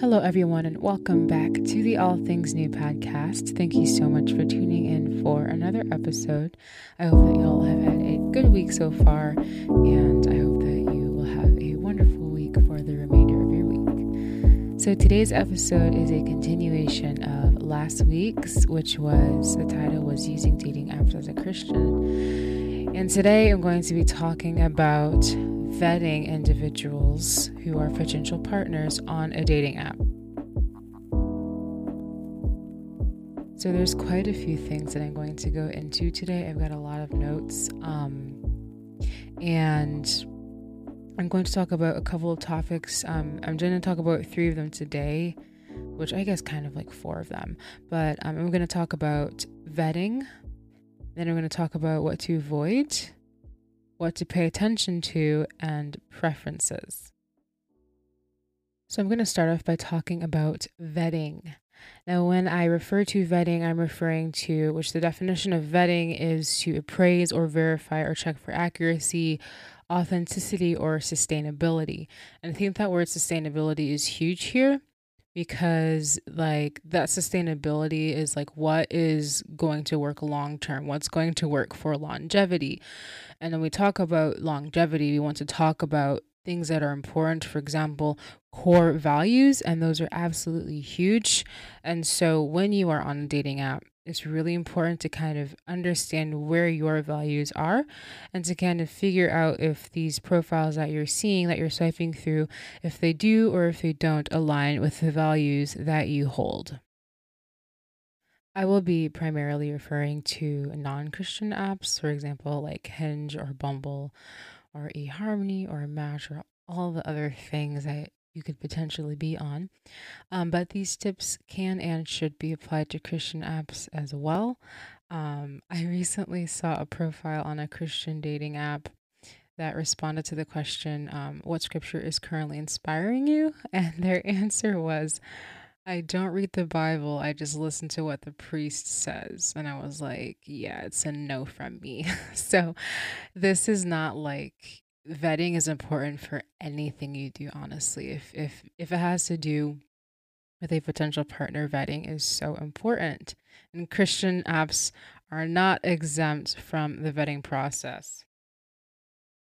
Hello, everyone, and welcome back to the All Things New podcast. Thank you so much for tuning in for another episode. I hope that y'all have had a good week so far, and I hope that you will have a wonderful week for the remainder of your week. So, today's episode is a continuation of last week's, which was the title was Using Dating Apps as a Christian. And today I'm going to be talking about vetting individuals who are potential partners on a dating app. So, there's quite a few things that I'm going to go into today. I've got a lot of notes, um, and I'm going to talk about a couple of topics. Um, I'm going to talk about three of them today, which I guess kind of like four of them. But um, I'm going to talk about vetting, then I'm going to talk about what to avoid what to pay attention to, and preferences. So, I'm going to start off by talking about vetting. Now, when I refer to vetting, I'm referring to which the definition of vetting is to appraise or verify or check for accuracy, authenticity, or sustainability. And I think that word sustainability is huge here because like that sustainability is like what is going to work long term what's going to work for longevity. And when we talk about longevity we want to talk about things that are important for example core values and those are absolutely huge. And so when you are on a dating app it's really important to kind of understand where your values are and to kind of figure out if these profiles that you're seeing that you're swiping through if they do or if they don't align with the values that you hold. I will be primarily referring to non Christian apps, for example, like Hinge or Bumble or eHarmony or Match or all the other things that you could potentially be on. Um, but these tips can and should be applied to Christian apps as well. Um, I recently saw a profile on a Christian dating app that responded to the question, um, What scripture is currently inspiring you? And their answer was, I don't read the Bible. I just listen to what the priest says. And I was like, yeah, it's a no from me. so this is not like vetting is important for anything you do honestly. If if if it has to do with a potential partner vetting is so important. And christian apps are not exempt from the vetting process.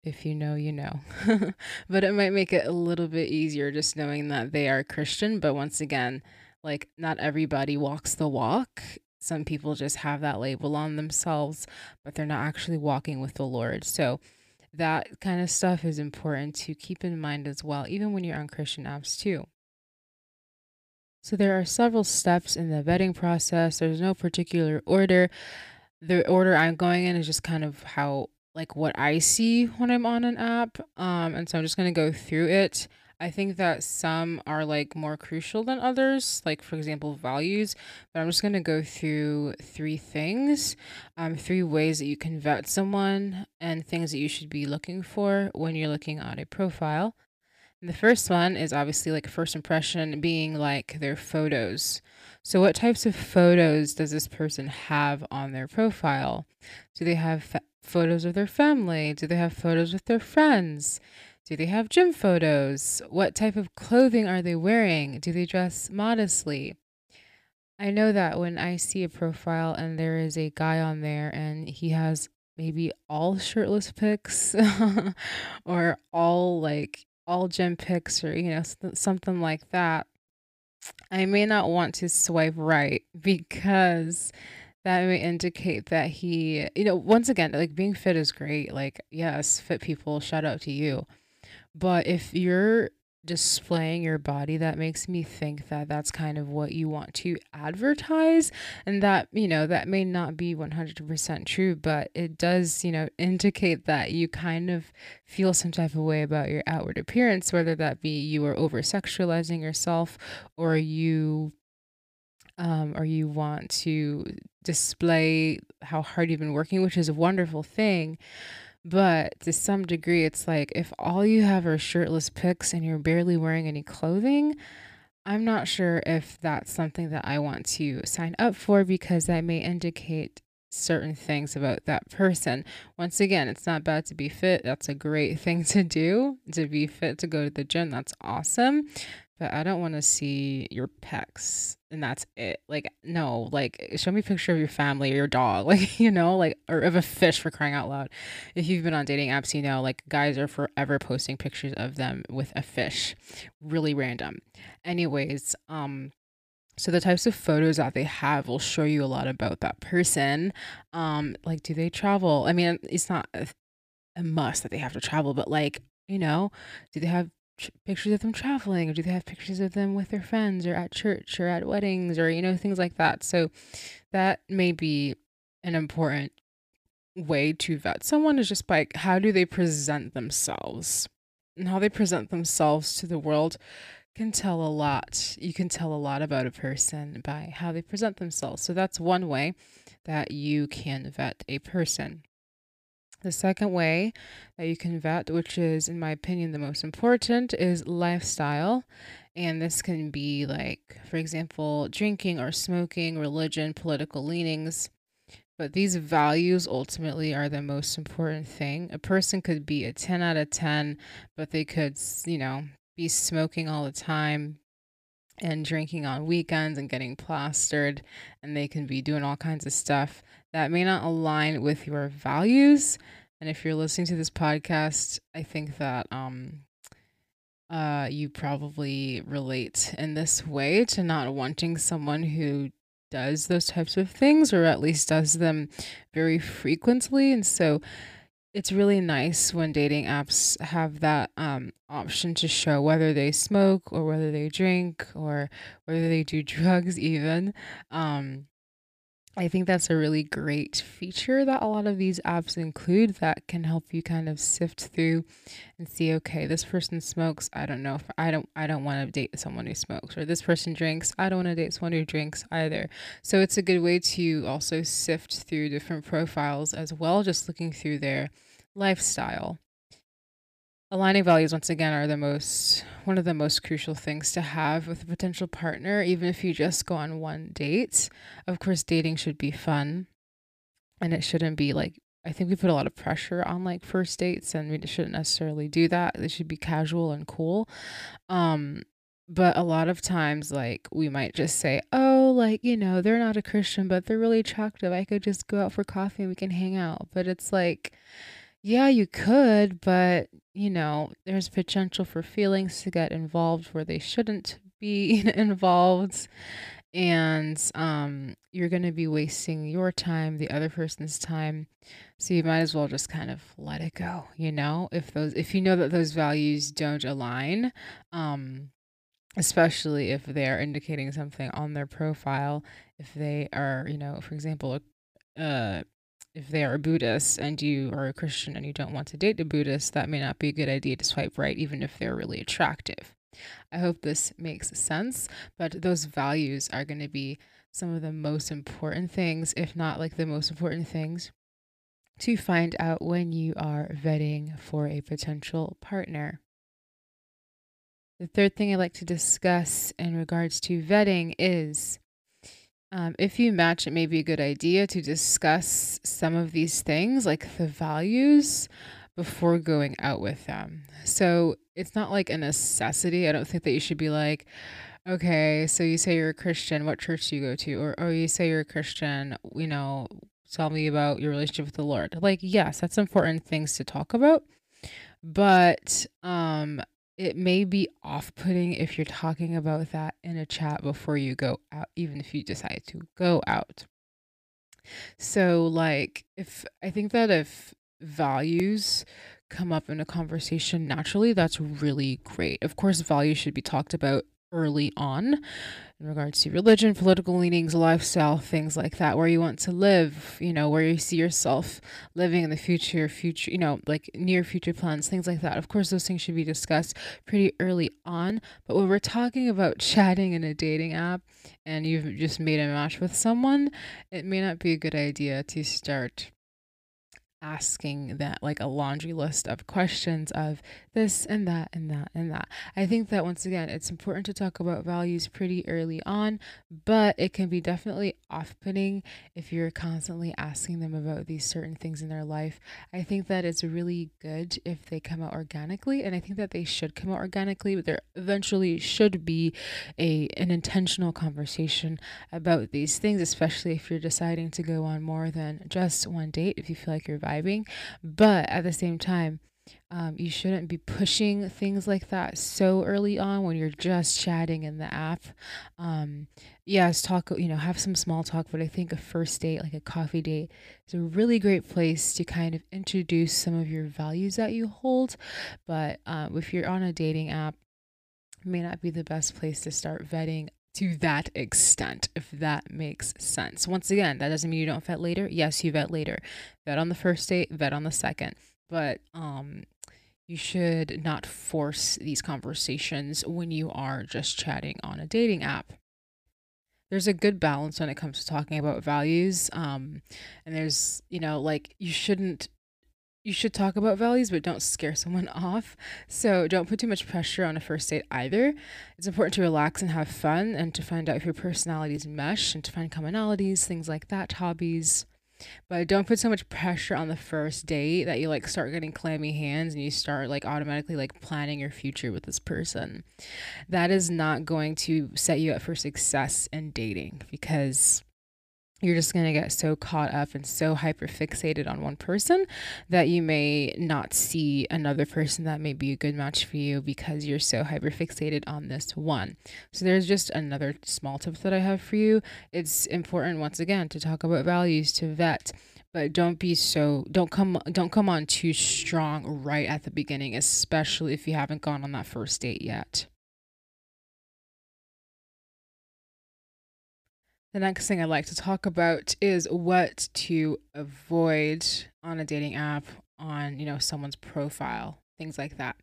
If you know you know. But it might make it a little bit easier just knowing that they are christian. But once again like not everybody walks the walk. Some people just have that label on themselves but they're not actually walking with the lord. So that kind of stuff is important to keep in mind as well, even when you're on Christian apps too. So there are several steps in the vetting process. There's no particular order. The order I'm going in is just kind of how like what I see when I'm on an app. Um, and so I'm just gonna go through it. I think that some are like more crucial than others, like for example, values. But I'm just going to go through three things, um, three ways that you can vet someone and things that you should be looking for when you're looking at a profile. And the first one is obviously like first impression being like their photos. So, what types of photos does this person have on their profile? Do they have photos of their family? Do they have photos with their friends? Do they have gym photos? What type of clothing are they wearing? Do they dress modestly? I know that when I see a profile and there is a guy on there and he has maybe all shirtless pics or all like all gym pics or you know something like that, I may not want to swipe right because that may indicate that he, you know, once again, like being fit is great. Like, yes, fit people, shout out to you. But if you're displaying your body, that makes me think that that's kind of what you want to advertise. And that, you know, that may not be 100% true, but it does, you know, indicate that you kind of feel some type of way about your outward appearance, whether that be you are over sexualizing yourself or you. Um, or you want to display how hard you've been working, which is a wonderful thing. But to some degree, it's like if all you have are shirtless pics and you're barely wearing any clothing, I'm not sure if that's something that I want to sign up for because that may indicate certain things about that person. Once again, it's not bad to be fit. That's a great thing to do. To be fit to go to the gym, that's awesome. But I don't want to see your pecs and that's it. Like, no, like, show me a picture of your family or your dog, like, you know, like, or of a fish for crying out loud. If you've been on dating apps, you know, like, guys are forever posting pictures of them with a fish. Really random. Anyways, um, so the types of photos that they have will show you a lot about that person. Um, like, do they travel? I mean, it's not a, a must that they have to travel, but like, you know, do they have pictures of them traveling or do they have pictures of them with their friends or at church or at weddings or you know things like that. So that may be an important way to vet someone is just by how do they present themselves? And how they present themselves to the world can tell a lot. You can tell a lot about a person by how they present themselves. So that's one way that you can vet a person the second way that you can vet, which is, in my opinion, the most important, is lifestyle. And this can be like, for example, drinking or smoking, religion, political leanings. But these values ultimately are the most important thing. A person could be a 10 out of 10, but they could, you know, be smoking all the time, and drinking on weekends and getting plastered, and they can be doing all kinds of stuff that may not align with your values. And if you're listening to this podcast, I think that um uh you probably relate in this way to not wanting someone who does those types of things or at least does them very frequently. And so it's really nice when dating apps have that um, option to show whether they smoke or whether they drink or whether they do drugs, even. Um, I think that's a really great feature that a lot of these apps include that can help you kind of sift through and see okay this person smokes I don't know if I don't I don't want to date someone who smokes or this person drinks I don't want to date someone who drinks either. So it's a good way to also sift through different profiles as well just looking through their lifestyle. Aligning values, once again, are the most one of the most crucial things to have with a potential partner, even if you just go on one date. Of course, dating should be fun and it shouldn't be like I think we put a lot of pressure on like first dates and we shouldn't necessarily do that. They should be casual and cool. Um but a lot of times like we might just say, "Oh, like, you know, they're not a Christian, but they're really attractive. I could just go out for coffee and we can hang out." But it's like yeah, you could, but you know, there's potential for feelings to get involved where they shouldn't be involved. And um, you're going to be wasting your time, the other person's time. So you might as well just kind of let it go, you know? If those if you know that those values don't align, um, especially if they're indicating something on their profile, if they are, you know, for example, uh if they are a Buddhist and you are a Christian and you don't want to date a Buddhist, that may not be a good idea to swipe right, even if they're really attractive. I hope this makes sense, but those values are going to be some of the most important things, if not like the most important things, to find out when you are vetting for a potential partner. The third thing I'd like to discuss in regards to vetting is um, if you match, it may be a good idea to discuss some of these things, like the values, before going out with them. So it's not like a necessity. I don't think that you should be like, okay, so you say you're a Christian, what church do you go to? Or, oh, you say you're a Christian, you know, tell me about your relationship with the Lord. Like, yes, that's important things to talk about. But um it may be off putting if you're talking about that in a chat before you go out, even if you decide to go out. So, like, if I think that if values come up in a conversation naturally, that's really great. Of course, values should be talked about early on in regards to religion, political leanings, lifestyle, things like that, where you want to live, you know, where you see yourself living in the future, future, you know, like near future plans, things like that. Of course, those things should be discussed pretty early on. But when we're talking about chatting in a dating app and you've just made a match with someone, it may not be a good idea to start asking that like a laundry list of questions of this and that and that and that. I think that once again, it's important to talk about values pretty early on, but it can be definitely off putting if you're constantly asking them about these certain things in their life. I think that it's really good if they come out organically, and I think that they should come out organically, but there eventually should be a an intentional conversation about these things, especially if you're deciding to go on more than just one date, if you feel like you're. But at the same time, um, you shouldn't be pushing things like that so early on when you're just chatting in the app. Um, yes, talk, you know, have some small talk, but I think a first date, like a coffee date, is a really great place to kind of introduce some of your values that you hold. But uh, if you're on a dating app, may not be the best place to start vetting to that extent, if that makes sense. Once again, that doesn't mean you don't vet later. Yes, you vet later. Vet on the first date, vet on the second. But um you should not force these conversations when you are just chatting on a dating app. There's a good balance when it comes to talking about values. Um, and there's, you know, like you shouldn't you should talk about values, but don't scare someone off. So don't put too much pressure on a first date either. It's important to relax and have fun and to find out if your personalities mesh and to find commonalities, things like that, hobbies. But don't put so much pressure on the first date that you like start getting clammy hands and you start like automatically like planning your future with this person. That is not going to set you up for success in dating because you're just going to get so caught up and so hyper fixated on one person that you may not see another person that may be a good match for you because you're so hyper fixated on this one. So there's just another small tip that I have for you. It's important once again to talk about values to vet but don't be so don't come don't come on too strong right at the beginning especially if you haven't gone on that first date yet The next thing I'd like to talk about is what to avoid on a dating app on, you know, someone's profile things like that.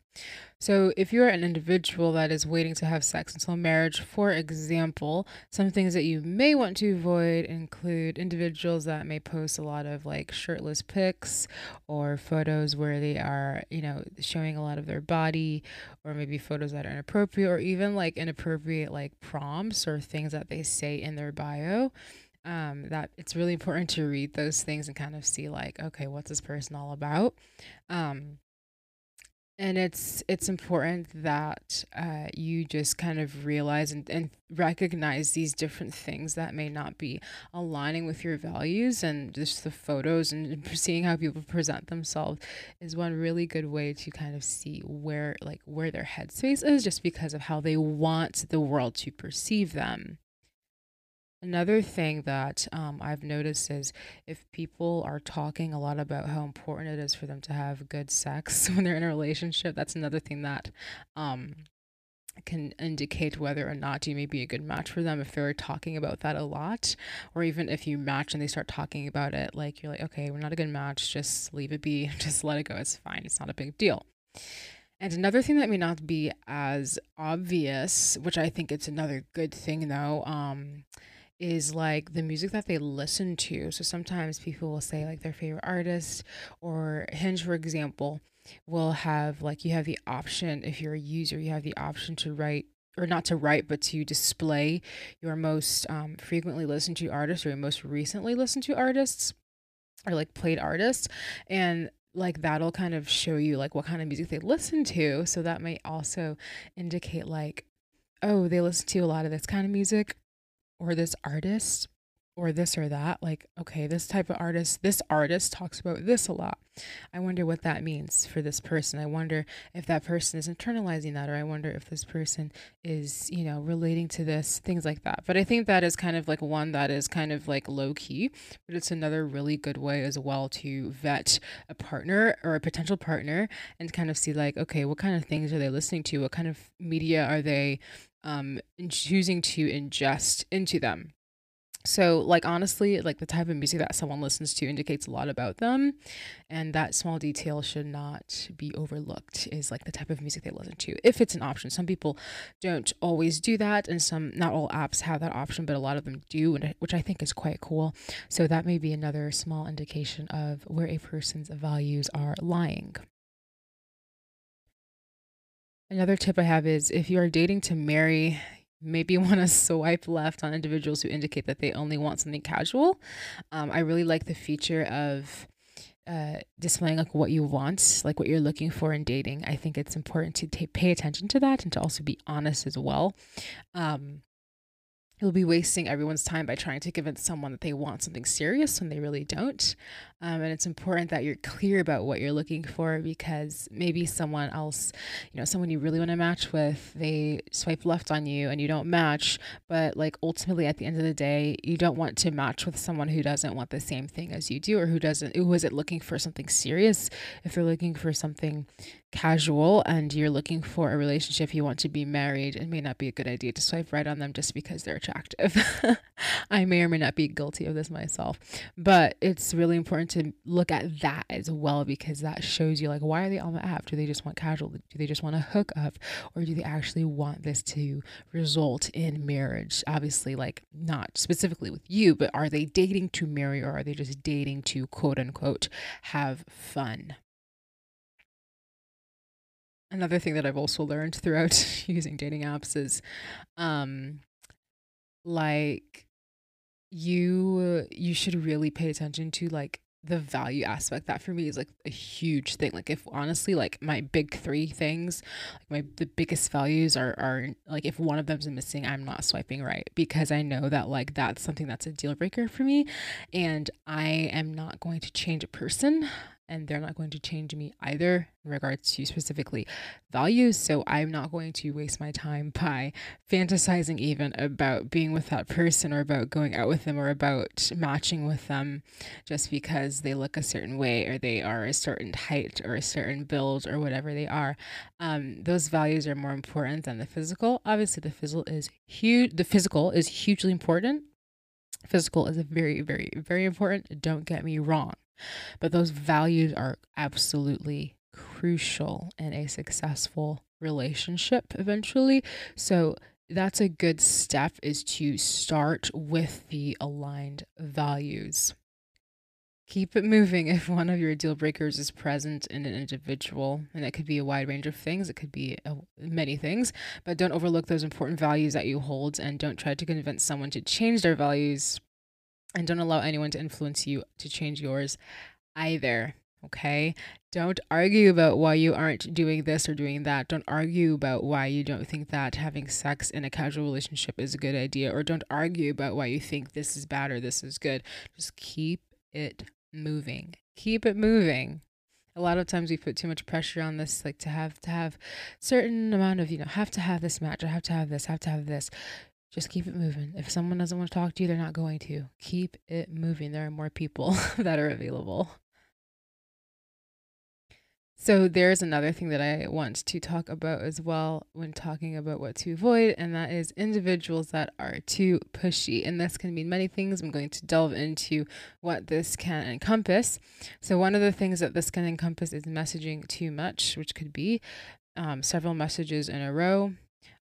So, if you're an individual that is waiting to have sex until marriage, for example, some things that you may want to avoid include individuals that may post a lot of like shirtless pics or photos where they are, you know, showing a lot of their body, or maybe photos that are inappropriate, or even like inappropriate like prompts or things that they say in their bio um, that it's really important to read those things and kind of see like okay what's this person all about um, and it's it's important that uh, you just kind of realize and, and recognize these different things that may not be aligning with your values and just the photos and seeing how people present themselves is one really good way to kind of see where like where their headspace is just because of how they want the world to perceive them Another thing that um, I've noticed is if people are talking a lot about how important it is for them to have good sex when they're in a relationship, that's another thing that um, can indicate whether or not you may be a good match for them if they're talking about that a lot or even if you match and they start talking about it like you're like okay we're not a good match just leave it be just let it go it's fine it's not a big deal. And another thing that may not be as obvious which i think it's another good thing though um is like the music that they listen to. So sometimes people will say like their favorite artist or Hinge, for example, will have like you have the option if you're a user, you have the option to write or not to write, but to display your most um, frequently listened to artists or your most recently listened to artists or like played artists. And like that'll kind of show you like what kind of music they listen to. So that might also indicate like, oh, they listen to a lot of this kind of music or this artist or this or that like okay this type of artist this artist talks about this a lot. I wonder what that means for this person. I wonder if that person is internalizing that or i wonder if this person is you know relating to this things like that. But i think that is kind of like one that is kind of like low key but it's another really good way as well to vet a partner or a potential partner and kind of see like okay what kind of things are they listening to? What kind of media are they um choosing to ingest into them. So like honestly like the type of music that someone listens to indicates a lot about them and that small detail should not be overlooked is like the type of music they listen to if it's an option. Some people don't always do that and some not all apps have that option but a lot of them do which i think is quite cool. So that may be another small indication of where a person's values are lying Another tip I have is if you are dating to marry, maybe you want to swipe left on individuals who indicate that they only want something casual. Um, I really like the feature of uh, displaying like what you want, like what you're looking for in dating. I think it's important to t- pay attention to that and to also be honest as well. Um, you'll be wasting everyone's time by trying to convince someone that they want something serious when they really don't. Um, and it's important that you're clear about what you're looking for because maybe someone else, you know, someone you really want to match with, they swipe left on you and you don't match. But like ultimately, at the end of the day, you don't want to match with someone who doesn't want the same thing as you do or who doesn't, who isn't looking for something serious. If they're looking for something casual and you're looking for a relationship, you want to be married, it may not be a good idea to swipe right on them just because they're attractive. I may or may not be guilty of this myself, but it's really important to look at that as well because that shows you like why are they on the app? Do they just want casual? Do they just want to hook up, or do they actually want this to result in marriage? Obviously, like not specifically with you, but are they dating to marry or are they just dating to quote unquote have fun? another thing that I've also learned throughout using dating apps is um like you you should really pay attention to like the value aspect that for me is like a huge thing. Like if honestly like my big three things like my the biggest values are are like if one of them's missing i'm not swiping right because i know that like that's something that's a deal breaker for me. And i am not going to change a person and they're not going to change me either in regards to specifically values. So I'm not going to waste my time by fantasizing even about being with that person or about going out with them or about matching with them just because they look a certain way or they are a certain height or a certain build or whatever they are. Um, those values are more important than the physical. Obviously, the physical is huge. The physical is hugely important. Physical is very, very, very important. Don't get me wrong. But those values are absolutely crucial in a successful relationship eventually. So that's a good step is to start with the aligned values. Keep it moving if one of your deal breakers is present in an individual, and it could be a wide range of things. It could be a, many things, but don't overlook those important values that you hold and don't try to convince someone to change their values and don't allow anyone to influence you to change yours either. Okay. Don't argue about why you aren't doing this or doing that. Don't argue about why you don't think that having sex in a casual relationship is a good idea, or don't argue about why you think this is bad or this is good. Just keep it moving. Keep it moving. A lot of times we put too much pressure on this, like to have to have certain amount of, you know, have to have this match, or have to have this, have to have this. Just keep it moving. If someone doesn't want to talk to you, they're not going to. Keep it moving. There are more people that are available. So, there's another thing that I want to talk about as well when talking about what to avoid, and that is individuals that are too pushy. And this can mean many things. I'm going to delve into what this can encompass. So, one of the things that this can encompass is messaging too much, which could be um, several messages in a row,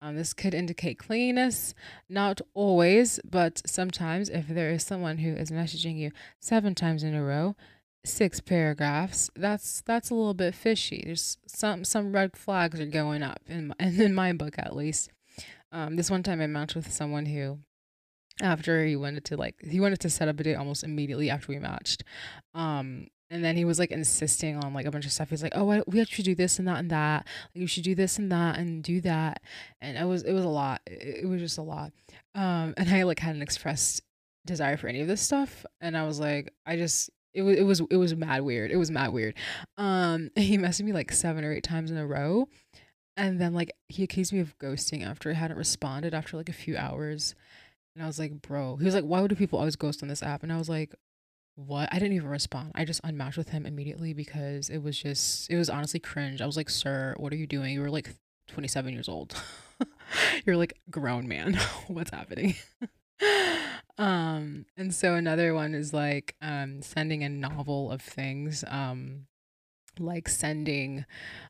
um, this could indicate clinginess, not always, but sometimes if there is someone who is messaging you seven times in a row, six paragraphs, that's that's a little bit fishy. There's some some red flags are going up in my, in my book at least. Um, this one time I matched with someone who after he wanted to like he wanted to set up a date almost immediately after we matched um and then he was like insisting on like a bunch of stuff. He's like, "Oh, we have to do this and that and that. Like, you should do this and that and do that." And it was it was a lot. It, was just a lot. Um, and I like hadn't expressed desire for any of this stuff, and I was like, I just it was it was it was mad weird. It was mad weird. Um, he messaged me like seven or eight times in a row, and then like he accused me of ghosting after I hadn't responded after like a few hours. And I was like, bro, he was like, why do people always ghost on this app? And I was like, what? I didn't even respond. I just unmatched with him immediately because it was just, it was honestly cringe. I was like, sir, what are you doing? You were like 27 years old. You're like grown man. What's happening? um, and so another one is like um sending a novel of things. Um, like sending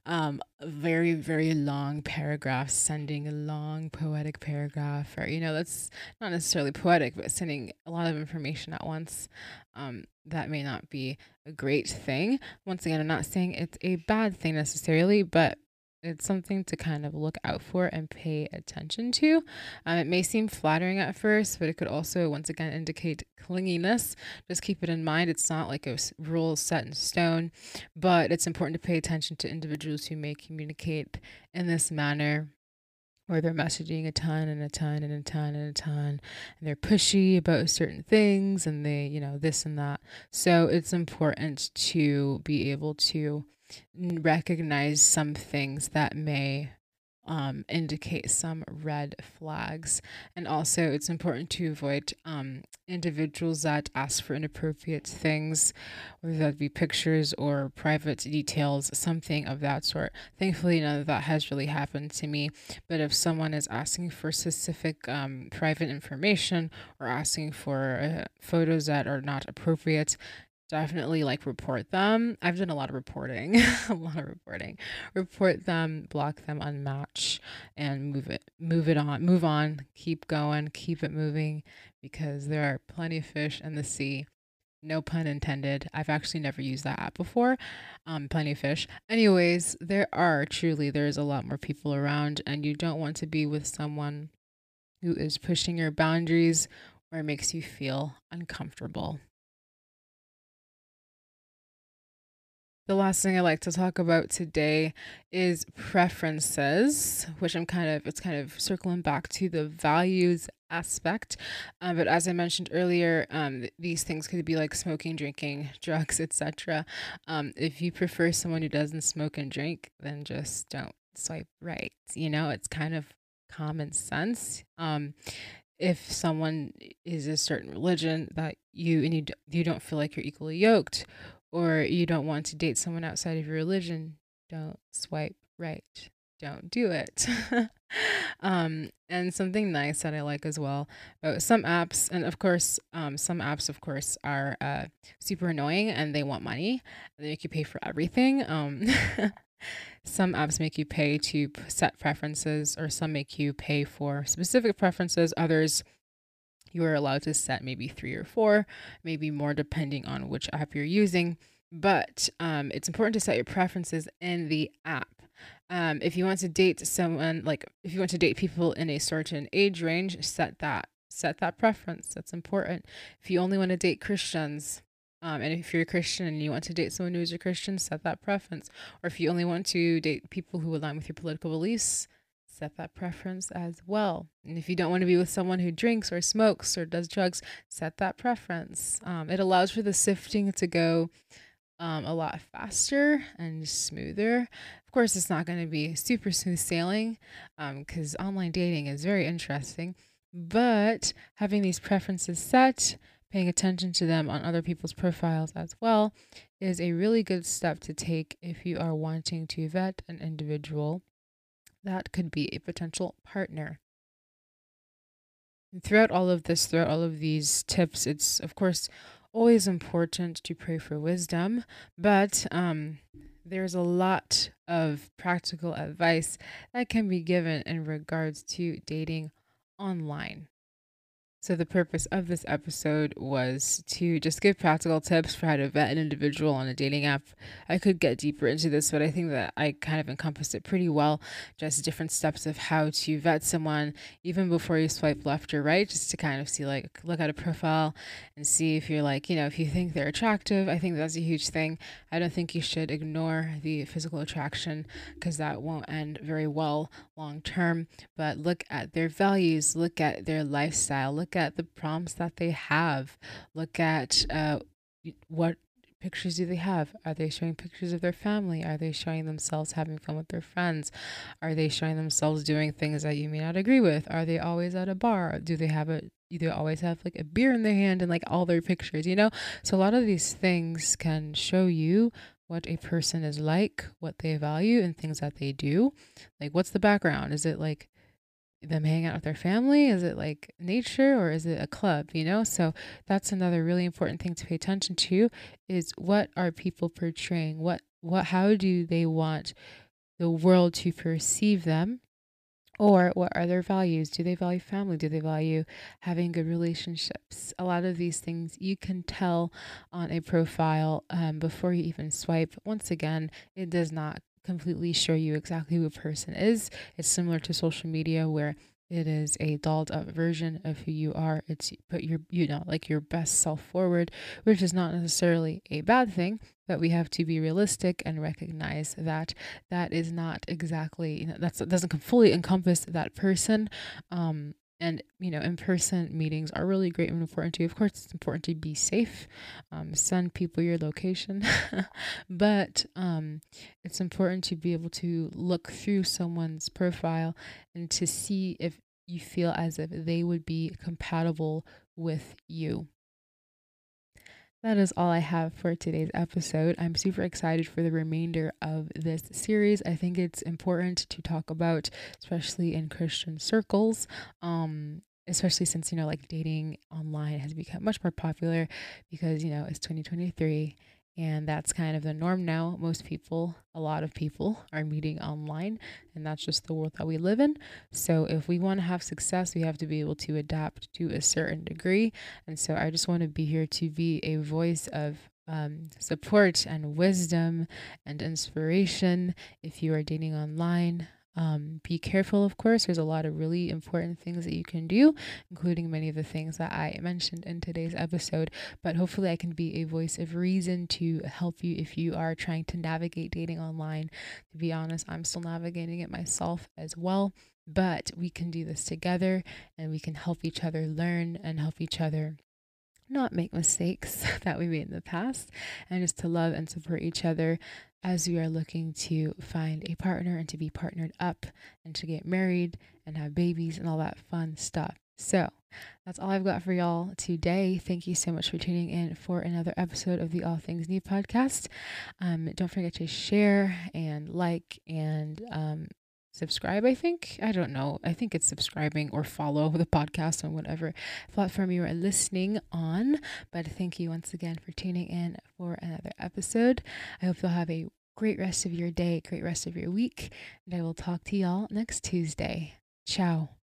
um very very long paragraphs sending a long poetic paragraph or you know that's not necessarily poetic but sending a lot of information at once um that may not be a great thing. Once again i'm not saying it's a bad thing necessarily but it's something to kind of look out for and pay attention to. Um, it may seem flattering at first, but it could also, once again, indicate clinginess. Just keep it in mind. It's not like a rule set in stone, but it's important to pay attention to individuals who may communicate in this manner or they're messaging a ton and a ton and a ton and a ton and they're pushy about certain things and they you know this and that so it's important to be able to recognize some things that may um, indicate some red flags. And also, it's important to avoid um, individuals that ask for inappropriate things, whether that be pictures or private details, something of that sort. Thankfully, none of that has really happened to me. But if someone is asking for specific um, private information or asking for uh, photos that are not appropriate, definitely like report them. I've done a lot of reporting, a lot of reporting. Report them, block them, unmatch, and move it, move it on, move on, keep going, keep it moving, because there are plenty of fish in the sea. No pun intended. I've actually never used that app before. Um, plenty of fish. Anyways, there are truly there's a lot more people around, and you don't want to be with someone who is pushing your boundaries or makes you feel uncomfortable. The last thing I like to talk about today is preferences, which I'm kind of it's kind of circling back to the values aspect. Um, but as I mentioned earlier, um, these things could be like smoking, drinking, drugs, etc. Um, if you prefer someone who doesn't smoke and drink, then just don't swipe right. You know, it's kind of common sense. Um, if someone is a certain religion that you and you you don't feel like you're equally yoked or you don't want to date someone outside of your religion, don't swipe right. Don't do it. um, and something nice that I like as well about some apps, and of course, um, some apps, of course, are uh, super annoying and they want money. They make you pay for everything. Um, some apps make you pay to set preferences, or some make you pay for specific preferences. Others you are allowed to set maybe three or four, maybe more depending on which app you're using. But um, it's important to set your preferences in the app. Um, if you want to date someone, like if you want to date people in a certain age range, set that set that preference. That's important. If you only want to date Christians, um, and if you're a Christian and you want to date someone who is a Christian, set that preference. Or if you only want to date people who align with your political beliefs, set that preference as well. And if you don't want to be with someone who drinks or smokes or does drugs, set that preference. Um, it allows for the sifting to go um, a lot faster and smoother. Of course, it's not going to be super smooth sailing because um, online dating is very interesting. But having these preferences set, paying attention to them on other people's profiles as well, is a really good step to take if you are wanting to vet an individual that could be a potential partner. And throughout all of this, throughout all of these tips, it's of course always important to pray for wisdom, but um, there's a lot of practical advice that can be given in regards to dating online. So, the purpose of this episode was to just give practical tips for how to vet an individual on a dating app. I could get deeper into this, but I think that I kind of encompassed it pretty well. Just different steps of how to vet someone even before you swipe left or right, just to kind of see, like, look at a profile and see if you're like, you know, if you think they're attractive. I think that's a huge thing. I don't think you should ignore the physical attraction because that won't end very well long term. But look at their values, look at their lifestyle, look at the prompts that they have. Look at uh, what pictures do they have? Are they showing pictures of their family? Are they showing themselves having fun with their friends? Are they showing themselves doing things that you may not agree with? Are they always at a bar? Do they have a do they always have like a beer in their hand and like all their pictures, you know? So a lot of these things can show you what a person is like, what they value and things that they do. Like what's the background? Is it like them hanging out with their family? Is it like nature or is it a club, you know? So that's another really important thing to pay attention to is what are people portraying? What what how do they want the world to perceive them? Or what are their values? Do they value family? Do they value having good relationships? A lot of these things you can tell on a profile um, before you even swipe. Once again, it does not completely show you exactly who a person is. It's similar to social media where it is a dolled up version of who you are. It's put your, you know, like your best self forward, which is not necessarily a bad thing, but we have to be realistic and recognize that that is not exactly, you know, that's, that doesn't fully encompass that person. Um, and you know in-person meetings are really great and important too. Of course it's important to be safe um, send people your location. But um, it's important to be able to look through someone's profile and to see if you feel as if they would be compatible with you that is all I have for today's episode. I'm super excited for the remainder of this series. I think it's important to talk about, especially in Christian circles. Um, especially since you know like dating online has become much more popular because you know it's 2023 and that's kind of the norm now. Most people, a lot of people, are meeting online, and that's just the world that we live in. So, if we want to have success, we have to be able to adapt to a certain degree. And so, I just want to be here to be a voice of um, support and wisdom and inspiration if you are dating online. Um, be careful, of course. There's a lot of really important things that you can do, including many of the things that I mentioned in today's episode. But hopefully, I can be a voice of reason to help you if you are trying to navigate dating online. To be honest, I'm still navigating it myself as well. But we can do this together and we can help each other learn and help each other not make mistakes that we made in the past and just to love and support each other as we are looking to find a partner and to be partnered up and to get married and have babies and all that fun stuff. So, that's all I've got for y'all today. Thank you so much for tuning in for another episode of the All Things New podcast. Um, don't forget to share and like and um, subscribe, I think. I don't know. I think it's subscribing or follow the podcast on whatever platform you are listening on. But thank you once again for tuning in for another episode. I hope you'll have a great rest of your day, great rest of your week, and I will talk to y'all next Tuesday. Ciao.